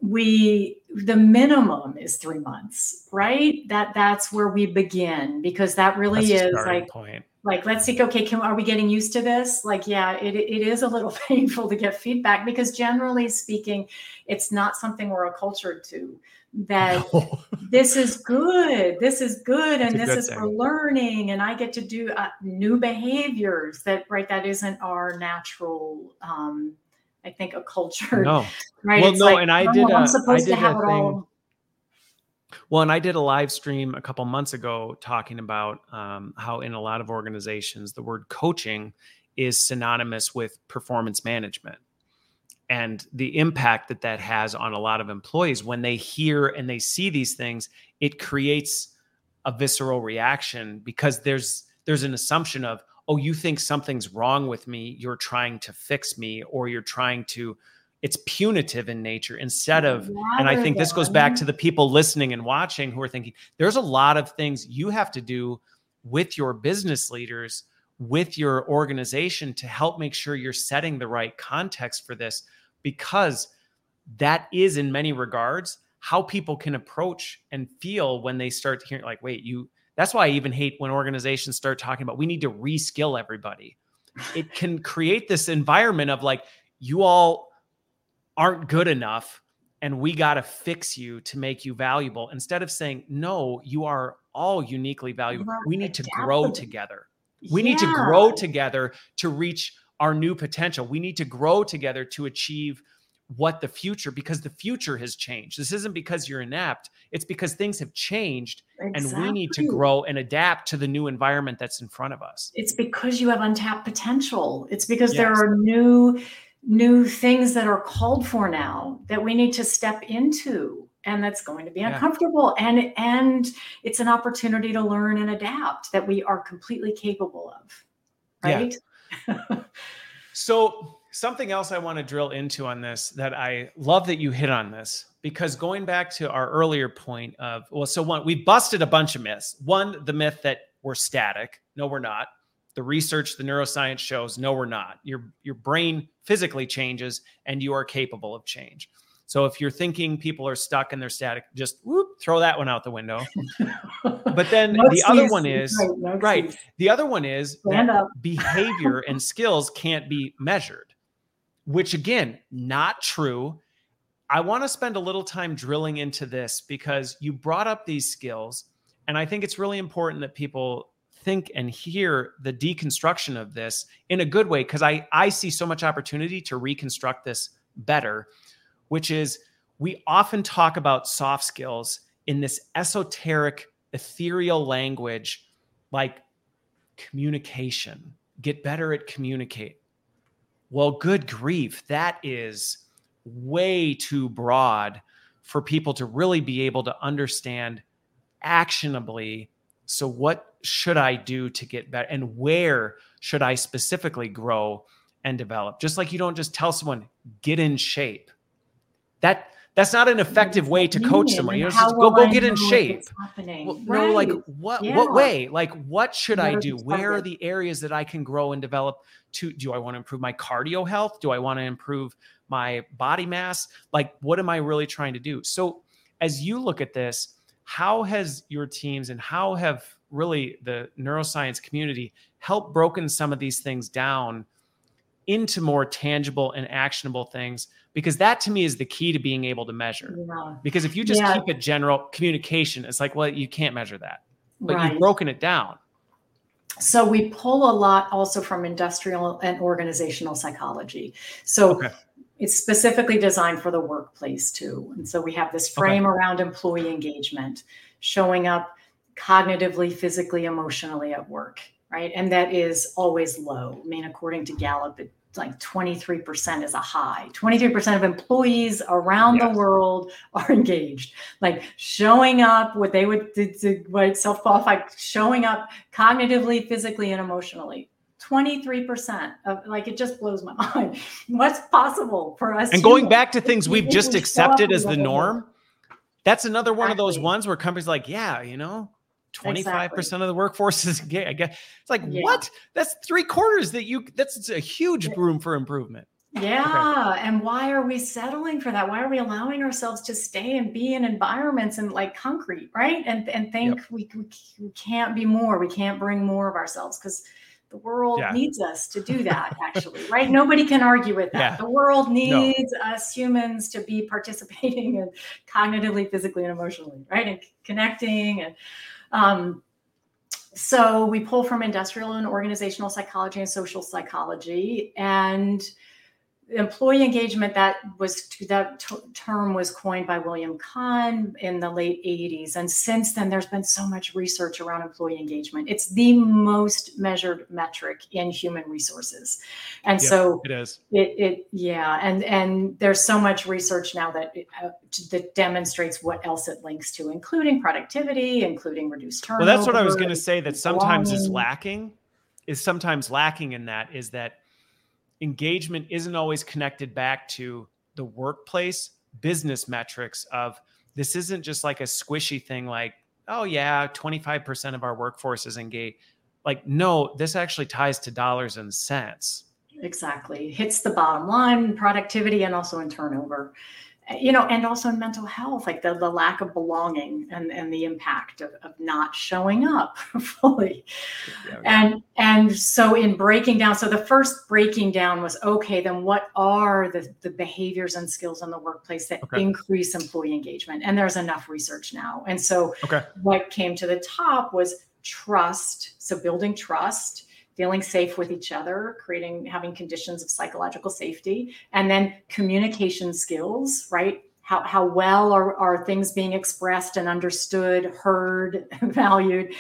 we the minimum is three months right that that's where we begin because that really that's is like point like let's see okay can are we getting used to this like yeah it, it is a little painful to get feedback because generally speaking it's not something we're accultured to that no. this is good this is good and this is thing. for learning and i get to do uh, new behaviors that right that isn't our natural um I think a culture. No. Right. Well, it's no, like, and I did. I'm supposed to have it all. Well, and I did a live stream a couple months ago talking about um, how in a lot of organizations the word coaching is synonymous with performance management and the impact that that has on a lot of employees when they hear and they see these things it creates a visceral reaction because there's there's an assumption of oh, you think something's wrong with me, you're trying to fix me, or you're trying to, it's punitive in nature instead of, Rather and I think this goes back to the people listening and watching who are thinking there's a lot of things you have to do with your business leaders, with your organization to help make sure you're setting the right context for this, because that is in many regards how people can approach and feel when they start hearing like wait you that's why I even hate when organizations start talking about we need to reskill everybody. It can create this environment of like, you all aren't good enough and we got to fix you to make you valuable instead of saying, no, you are all uniquely valuable. We need to grow together. We yeah. need to grow together to reach our new potential. We need to grow together to achieve what the future because the future has changed. This isn't because you're inept, it's because things have changed exactly. and we need to grow and adapt to the new environment that's in front of us. It's because you have untapped potential. It's because yes. there are new new things that are called for now that we need to step into and that's going to be uncomfortable yeah. and and it's an opportunity to learn and adapt that we are completely capable of. Right? Yeah. so something else I want to drill into on this that I love that you hit on this because going back to our earlier point of well, so one we busted a bunch of myths. One, the myth that we're static. No, we're not. The research, the neuroscience shows no, we're not. Your your brain physically changes and you are capable of change. So if you're thinking people are stuck and they're static, just whoop, throw that one out the window. but then no the other one is right. No right. The other one is behavior and skills can't be measured which again, not true. I want to spend a little time drilling into this because you brought up these skills. And I think it's really important that people think and hear the deconstruction of this in a good way because I, I see so much opportunity to reconstruct this better, which is we often talk about soft skills in this esoteric, ethereal language like communication, get better at communicate well, good grief, that is way too broad for people to really be able to understand actionably. So, what should I do to get better? And where should I specifically grow and develop? Just like you don't just tell someone, get in shape. That that's not an effective way to coach someone. You know, just go go get in shape. Well, right. No, like what yeah. what way? Like what should I do? Where are the areas that I can grow and develop? To do I want to improve my cardio health? Do I want to improve my body mass? Like what am I really trying to do? So as you look at this, how has your teams and how have really the neuroscience community helped broken some of these things down into more tangible and actionable things? because that to me is the key to being able to measure. Yeah. Because if you just yeah. keep it general communication, it's like, well, you can't measure that, but right. you've broken it down. So we pull a lot also from industrial and organizational psychology. So okay. it's specifically designed for the workplace too. And so we have this frame okay. around employee engagement, showing up cognitively, physically, emotionally at work, right? And that is always low. I mean, according to Gallup, it like 23% is a high. 23% of employees around yes. the world are engaged, like showing up what they would what self qualified, showing up cognitively, physically, and emotionally. 23% of like it just blows my mind. What's possible for us? And going back to things we've just accepted as the norm, that's another one exactly. of those ones where companies like, yeah, you know, 25% exactly. of the workforce is gay. I guess it's like, yeah. what? That's three quarters that you, that's a huge room for improvement. Yeah. Okay. And why are we settling for that? Why are we allowing ourselves to stay and be in environments and like concrete, right? And and think yep. we, we can't be more. We can't bring more of ourselves because the world yeah. needs us to do that, actually, right? Nobody can argue with that. Yeah. The world needs no. us humans to be participating and cognitively, physically, and emotionally, right? And connecting and um, so we pull from industrial and organizational psychology and social psychology. And employee engagement that was that t- term was coined by william kahn in the late 80s and since then there's been so much research around employee engagement. It's the most measured metric in human resources. And yep, so it is. it, it yeah and and there's so much research now that uh, that demonstrates what else it links to including productivity including reduced turnover well that's what i was going to say that sometimes is lacking is sometimes lacking in that is that engagement isn't always connected back to the workplace business metrics of this isn't just like a squishy thing like oh yeah 25% of our workforce is engaged. Like no this actually ties to dollars and cents. Exactly. Hits the bottom line productivity and also in turnover you know, and also in mental health, like the, the lack of belonging and, and the impact of, of not showing up fully. Yeah, And and so in breaking down, so the first breaking down was okay, then what are the, the behaviors and skills in the workplace that okay. increase employee engagement? And there's enough research now. And so okay. what came to the top was trust. So building trust feeling safe with each other, creating, having conditions of psychological safety, and then communication skills, right? How, how well are, are things being expressed and understood, heard, valued,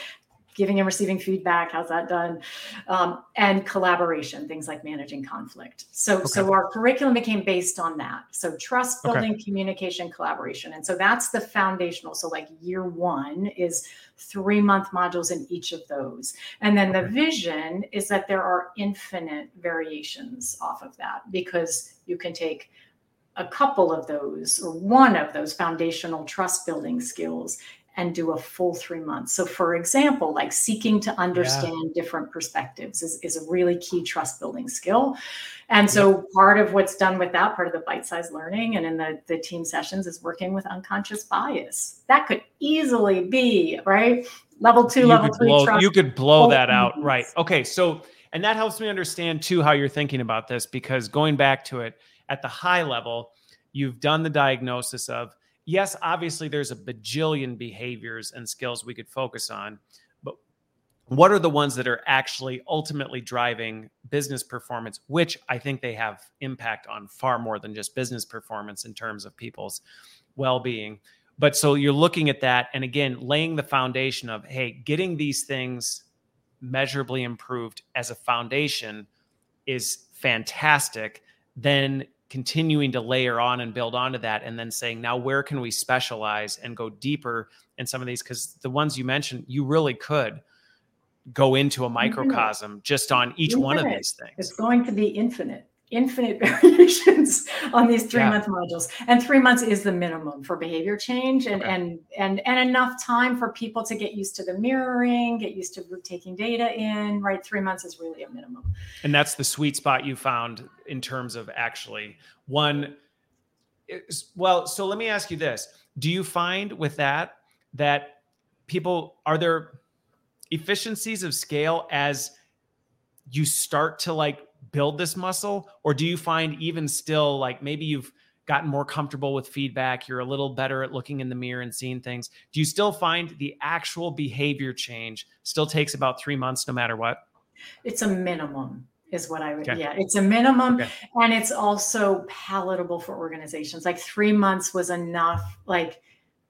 giving and receiving feedback how's that done? Um, and collaboration things like managing conflict. So okay. so our curriculum became based on that. So trust building okay. communication collaboration. And so that's the foundational. So like year one is three month modules in each of those. And then the vision is that there are infinite variations off of that because you can take a couple of those or one of those foundational trust building skills and do a full three months. So, for example, like seeking to understand yeah. different perspectives is, is a really key trust building skill. And so, yeah. part of what's done with that, part of the bite sized learning and in the, the team sessions is working with unconscious bias. That could easily be, right? Level two, you level three blow, trust. You could blow that out. Right. Okay. So, and that helps me understand too how you're thinking about this because going back to it at the high level, you've done the diagnosis of yes, obviously there's a bajillion behaviors and skills we could focus on, but what are the ones that are actually ultimately driving business performance, which I think they have impact on far more than just business performance in terms of people's well being. But so you're looking at that, and again, laying the foundation of, hey, getting these things measurably improved as a foundation is fantastic. Then continuing to layer on and build onto that and then saying now where can we specialize and go deeper in some of these? Because the ones you mentioned you really could go into a microcosm just on each infinite. one of these things. It's going to be infinite infinite variations on these three yeah. month modules and three months is the minimum for behavior change and, okay. and and and enough time for people to get used to the mirroring get used to taking data in right three months is really a minimum and that's the sweet spot you found in terms of actually one well so let me ask you this do you find with that that people are there efficiencies of scale as you start to like build this muscle or do you find even still like maybe you've gotten more comfortable with feedback you're a little better at looking in the mirror and seeing things do you still find the actual behavior change still takes about 3 months no matter what it's a minimum is what I would okay. yeah it's a minimum okay. and it's also palatable for organizations like 3 months was enough like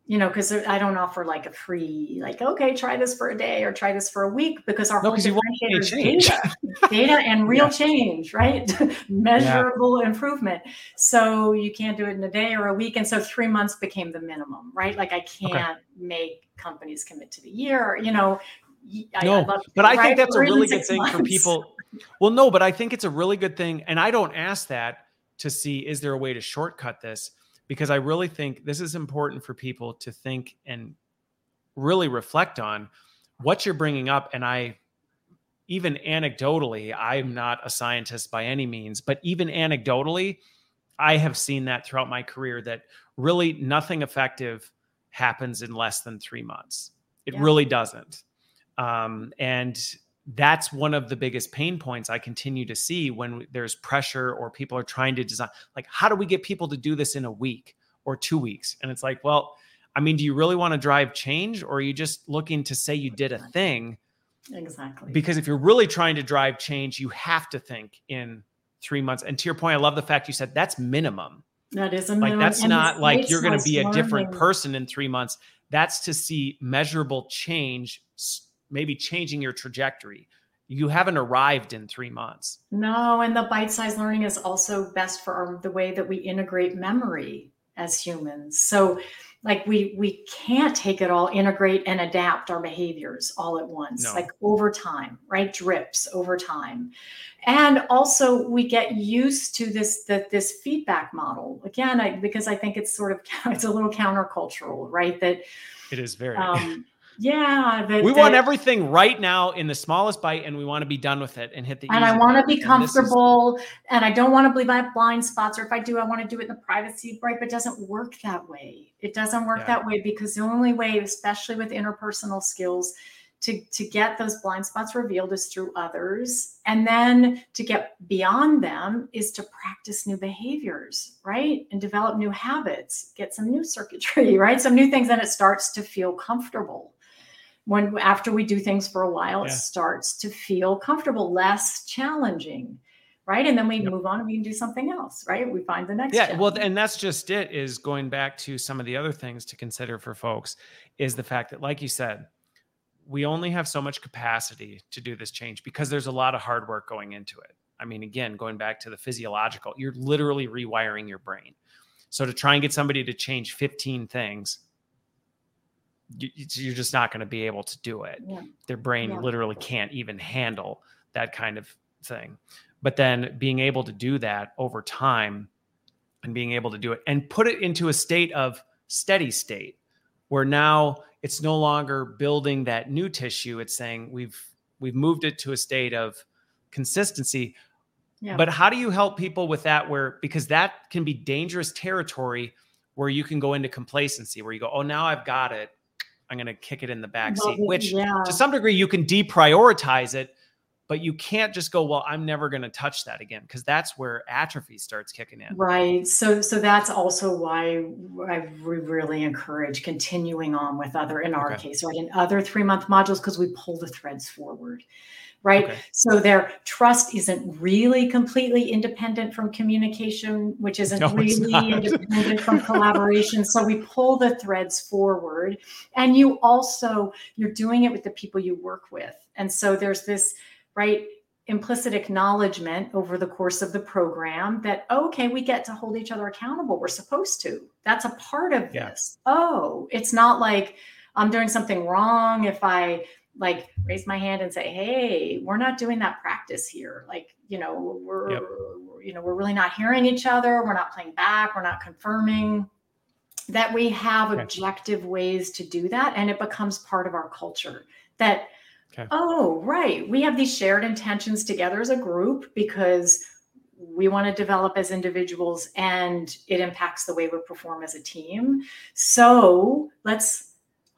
you know, because I don't offer like a free, like, okay, try this for a day or try this for a week because our no, whole differentiator is data, data and real yeah. change, right? Measurable yeah. improvement. So you can't do it in a day or a week. And so three months became the minimum, right? Like I can't okay. make companies commit to the year, you know. I, no, I but I think that's a really good thing months. for people. Well, no, but I think it's a really good thing. And I don't ask that to see, is there a way to shortcut this? Because I really think this is important for people to think and really reflect on. what you're bringing up, and I even anecdotally, I'm not a scientist by any means, but even anecdotally, I have seen that throughout my career that really nothing effective happens in less than three months. It yeah. really doesn't. Um, and that's one of the biggest pain points I continue to see when there's pressure or people are trying to design. Like, how do we get people to do this in a week or two weeks? And it's like, well, I mean, do you really want to drive change or are you just looking to say you did a thing? Exactly. Because if you're really trying to drive change, you have to think in three months. And to your point, I love the fact you said that's minimum. That is a minimum. Like that's and not like you're going to be a different person in three months. That's to see measurable change maybe changing your trajectory. You haven't arrived in three months. No, and the bite sized learning is also best for our, the way that we integrate memory as humans. So, like we we can't take it all integrate and adapt our behaviors all at once no. like over time right drips over time and also we get used to this that this feedback model again I, because i think it's sort of it's a little countercultural right that it is very um, yeah. We want everything right now in the smallest bite and we want to be done with it and hit the And I want to be comfortable and, is, and I don't want to believe I have blind spots or if I do, I want to do it in the privacy, right? But it doesn't work that way. It doesn't work yeah. that way because the only way, especially with interpersonal skills, to, to get those blind spots revealed is through others. And then to get beyond them is to practice new behaviors, right? And develop new habits, get some new circuitry, right? Some new things. And it starts to feel comfortable when after we do things for a while, yeah. it starts to feel comfortable, less challenging. Right. And then we yep. move on and we can do something else. Right. We find the next. Yeah. Challenge. Well, and that's just it is going back to some of the other things to consider for folks is the fact that, like you said, we only have so much capacity to do this change because there's a lot of hard work going into it. I mean, again, going back to the physiological, you're literally rewiring your brain. So to try and get somebody to change 15 things you, are just not going to be able to do it. Yeah. Their brain yeah. literally can't even handle that kind of thing. But then being able to do that over time and being able to do it and put it into a state of steady state where now it's no longer building that new tissue it's saying we've we've moved it to a state of consistency yeah. but how do you help people with that where because that can be dangerous territory where you can go into complacency where you go oh now i've got it I'm going to kick it in the back seat, which yeah. to some degree you can deprioritize it, but you can't just go, well, I'm never going to touch that again because that's where atrophy starts kicking in. Right. So, so that's also why I really encourage continuing on with other, in our okay. case, right, in other three month modules because we pull the threads forward right? Okay. So their trust isn't really completely independent from communication, which isn't no, really independent from collaboration. So we pull the threads forward. And you also, you're doing it with the people you work with. And so there's this, right? implicit acknowledgement over the course of the program that okay we get to hold each other accountable we're supposed to that's a part of yeah. this oh it's not like i'm doing something wrong if i like raise my hand and say hey we're not doing that practice here like you know we're yep. you know we're really not hearing each other we're not playing back we're not confirming that we have okay. objective ways to do that and it becomes part of our culture that okay. oh right we have these shared intentions together as a group because we want to develop as individuals and it impacts the way we perform as a team so let's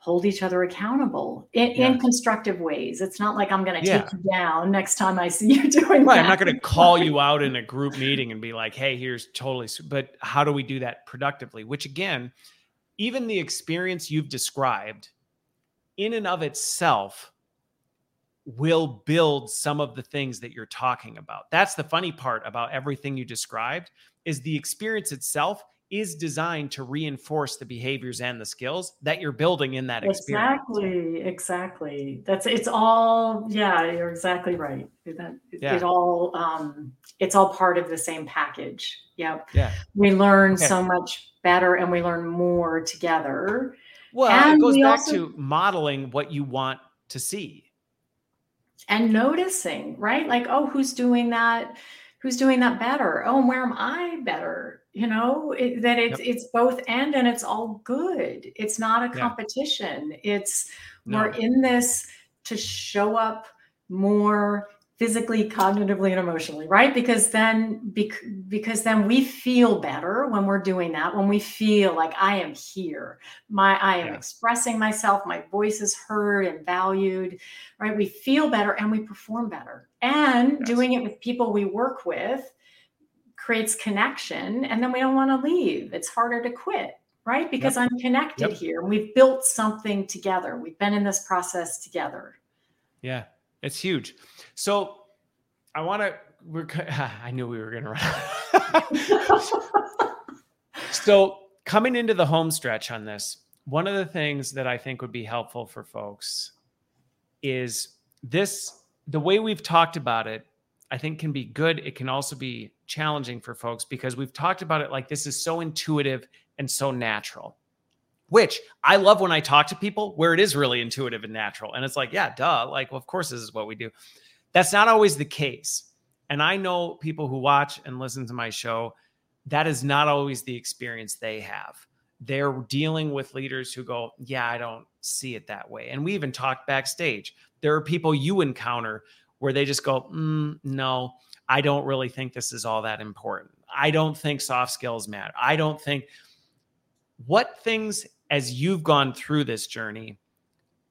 hold each other accountable in, yeah. in constructive ways. It's not like I'm going to yeah. take you down next time I see you doing right. That. I'm not going to call you out in a group meeting and be like, "Hey, here's totally." But how do we do that productively? Which again, even the experience you've described, in and of itself, will build some of the things that you're talking about. That's the funny part about everything you described is the experience itself is designed to reinforce the behaviors and the skills that you're building in that experience. Exactly, exactly. That's it's all yeah, you're exactly right. That yeah. it all um it's all part of the same package. Yep. Yeah. We learn okay. so much better and we learn more together. Well, and it goes back also, to modeling what you want to see. And noticing, right? Like, oh, who's doing that? Who's doing that better? Oh, and where am I better? You know it, that it's yep. it's both and and it's all good it's not a competition yeah. it's no. we're in this to show up more physically cognitively and emotionally right because then bec- because then we feel better when we're doing that when we feel like i am here my i am yeah. expressing myself my voice is heard and valued right we feel better and we perform better and yes. doing it with people we work with creates connection and then we don't want to leave it's harder to quit right because yep. i'm connected yep. here we've built something together we've been in this process together yeah it's huge. So I want to. We're. I knew we were going to run. so coming into the home stretch on this, one of the things that I think would be helpful for folks is this. The way we've talked about it, I think can be good. It can also be challenging for folks because we've talked about it like this is so intuitive and so natural which I love when I talk to people where it is really intuitive and natural. And it's like, yeah, duh. Like, well, of course, this is what we do. That's not always the case. And I know people who watch and listen to my show, that is not always the experience they have. They're dealing with leaders who go, yeah, I don't see it that way. And we even talked backstage. There are people you encounter where they just go, mm, no, I don't really think this is all that important. I don't think soft skills matter. I don't think what things as you've gone through this journey,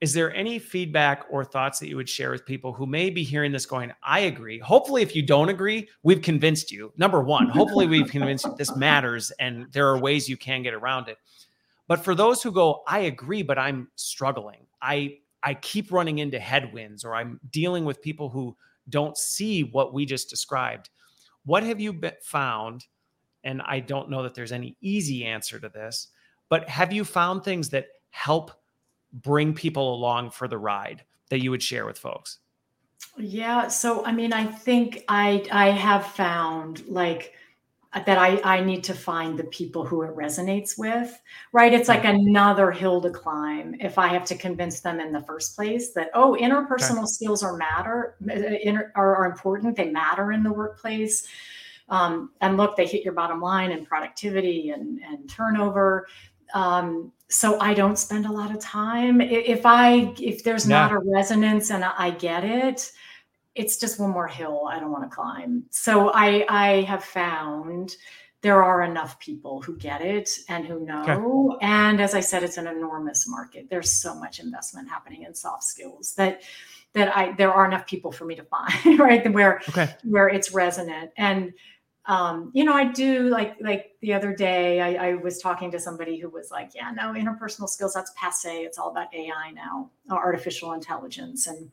is there any feedback or thoughts that you would share with people who may be hearing this going, I agree? Hopefully, if you don't agree, we've convinced you. Number one, hopefully, we've convinced you this matters and there are ways you can get around it. But for those who go, I agree, but I'm struggling. I I keep running into headwinds or I'm dealing with people who don't see what we just described. What have you found? And I don't know that there's any easy answer to this, but have you found things that help bring people along for the ride that you would share with folks? Yeah, so I mean, I think I I have found like that I I need to find the people who it resonates with, right? It's like another hill to climb if I have to convince them in the first place that oh, interpersonal okay. skills are matter are, are important. They matter in the workplace. Um, and look, they hit your bottom line and productivity and, and turnover. Um, so I don't spend a lot of time. If I if there's yeah. not a resonance and I get it, it's just one more hill I don't want to climb. So I I have found there are enough people who get it and who know. Okay. And as I said, it's an enormous market. There's so much investment happening in soft skills that that I there are enough people for me to find right where okay. where it's resonant and um, you know, I do like like the other day I, I, was talking to somebody who was like, yeah, no, interpersonal skills, that's passe. It's all about AI now, artificial intelligence. And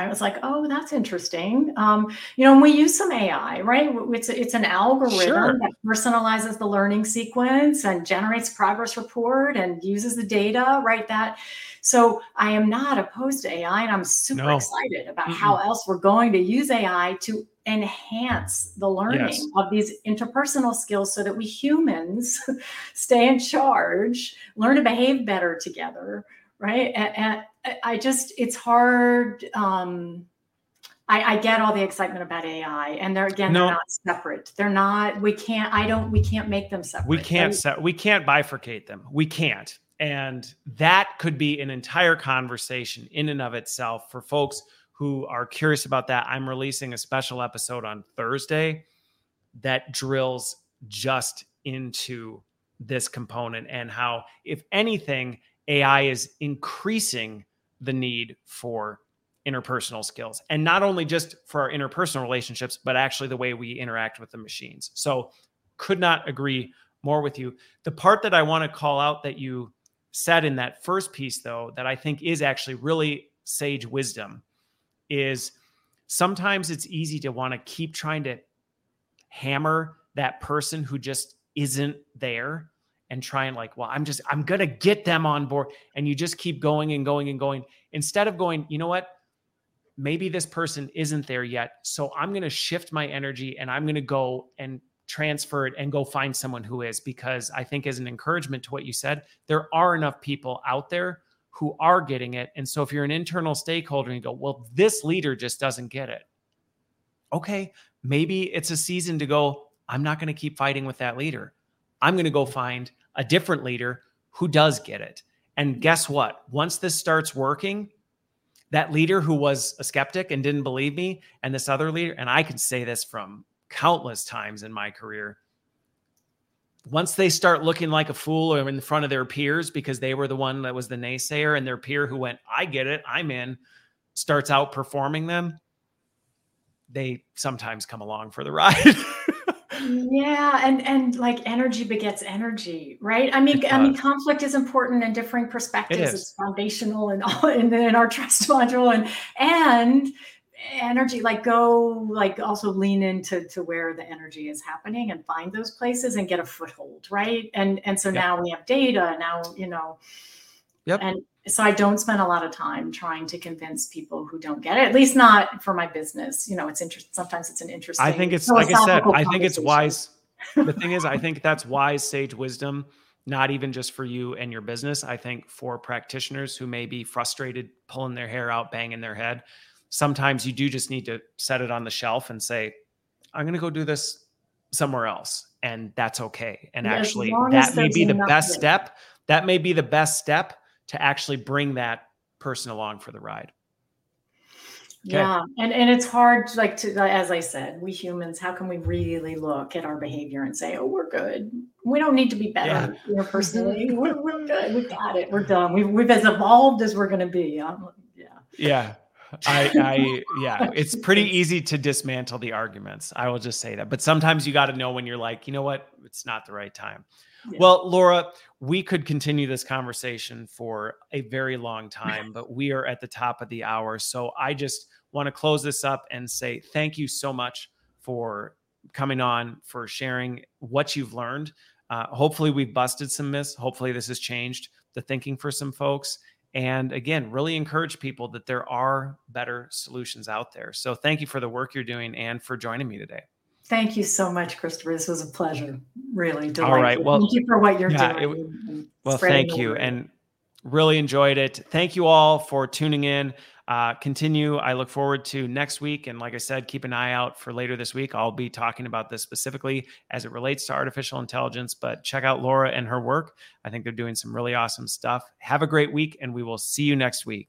I was like, oh, that's interesting. Um, you know, and we use some AI, right? It's it's an algorithm sure. that personalizes the learning sequence and generates progress report and uses the data, right? That so I am not opposed to AI, and I'm super no. excited about mm how else we're going to use AI to enhance the learning yes. of these interpersonal skills so that we humans stay in charge, learn to behave better together, right? And I just, it's hard. Um, I, I, get all the excitement about AI, and they're again, no. they're not separate. They're not. We can't. I don't. We can't make them separate. We can't. Se- we can't bifurcate them. We can't. And that could be an entire conversation in and of itself for folks who are curious about that. I'm releasing a special episode on Thursday that drills just into this component and how, if anything, AI is increasing the need for interpersonal skills and not only just for our interpersonal relationships, but actually the way we interact with the machines. So, could not agree more with you. The part that I want to call out that you said in that first piece, though, that I think is actually really sage wisdom is sometimes it's easy to want to keep trying to hammer that person who just isn't there and try and like, well, I'm just, I'm going to get them on board. And you just keep going and going and going instead of going, you know what? Maybe this person isn't there yet. So I'm going to shift my energy and I'm going to go and transfer it and go find someone who is because I think as an encouragement to what you said, there are enough people out there who are getting it. And so if you're an internal stakeholder and you go, well, this leader just doesn't get it. Okay, maybe it's a season to go, I'm not going to keep fighting with that leader. I'm going to go find a different leader who does get it. And guess what? Once this starts working, that leader who was a skeptic and didn't believe me, and this other leader, and I can say this from countless times in my career. Once they start looking like a fool or in front of their peers because they were the one that was the naysayer, and their peer who went, I get it, I'm in, starts outperforming them, they sometimes come along for the ride. Yeah and and like energy begets energy right? I mean i mean conflict is important and differing perspectives. It it's foundational and all in, in our trust module and and energy like go like also lean into to where the energy is happening and find those places and get a foothold right? And and so yep. now we have data now you know yep and so I don't spend a lot of time trying to convince people who don't get it, at least not for my business. You know, it's interesting. Sometimes it's an interesting. I think it's like I said, I think it's wise. the thing is, I think that's wise sage wisdom, not even just for you and your business. I think for practitioners who may be frustrated, pulling their hair out, banging their head, sometimes you do just need to set it on the shelf and say, I'm going to go do this somewhere else. And that's okay. And actually, that may be the best step. That may be the best step to actually bring that person along for the ride. Okay. Yeah, and and it's hard, like to as I said, we humans, how can we really look at our behavior and say, "Oh, we're good. We don't need to be better." Yeah. You know, personally, we're, we're good. We got it. We're done. We've we've as evolved as we're going to be. I'm, yeah. Yeah. I, I, yeah, it's pretty easy to dismantle the arguments. I will just say that. But sometimes you got to know when you're like, you know what, it's not the right time. Yeah. Well, Laura, we could continue this conversation for a very long time, but we are at the top of the hour. So I just want to close this up and say thank you so much for coming on, for sharing what you've learned. Uh, hopefully, we've busted some myths. Hopefully, this has changed the thinking for some folks. And again, really encourage people that there are better solutions out there. So, thank you for the work you're doing and for joining me today. Thank you so much, Christopher. This was a pleasure. Really delightful. All right. Well, thank you for what you're yeah, doing. It, well, thank you. And really enjoyed it. Thank you all for tuning in. Uh, continue. I look forward to next week. And like I said, keep an eye out for later this week. I'll be talking about this specifically as it relates to artificial intelligence, but check out Laura and her work. I think they're doing some really awesome stuff. Have a great week, and we will see you next week.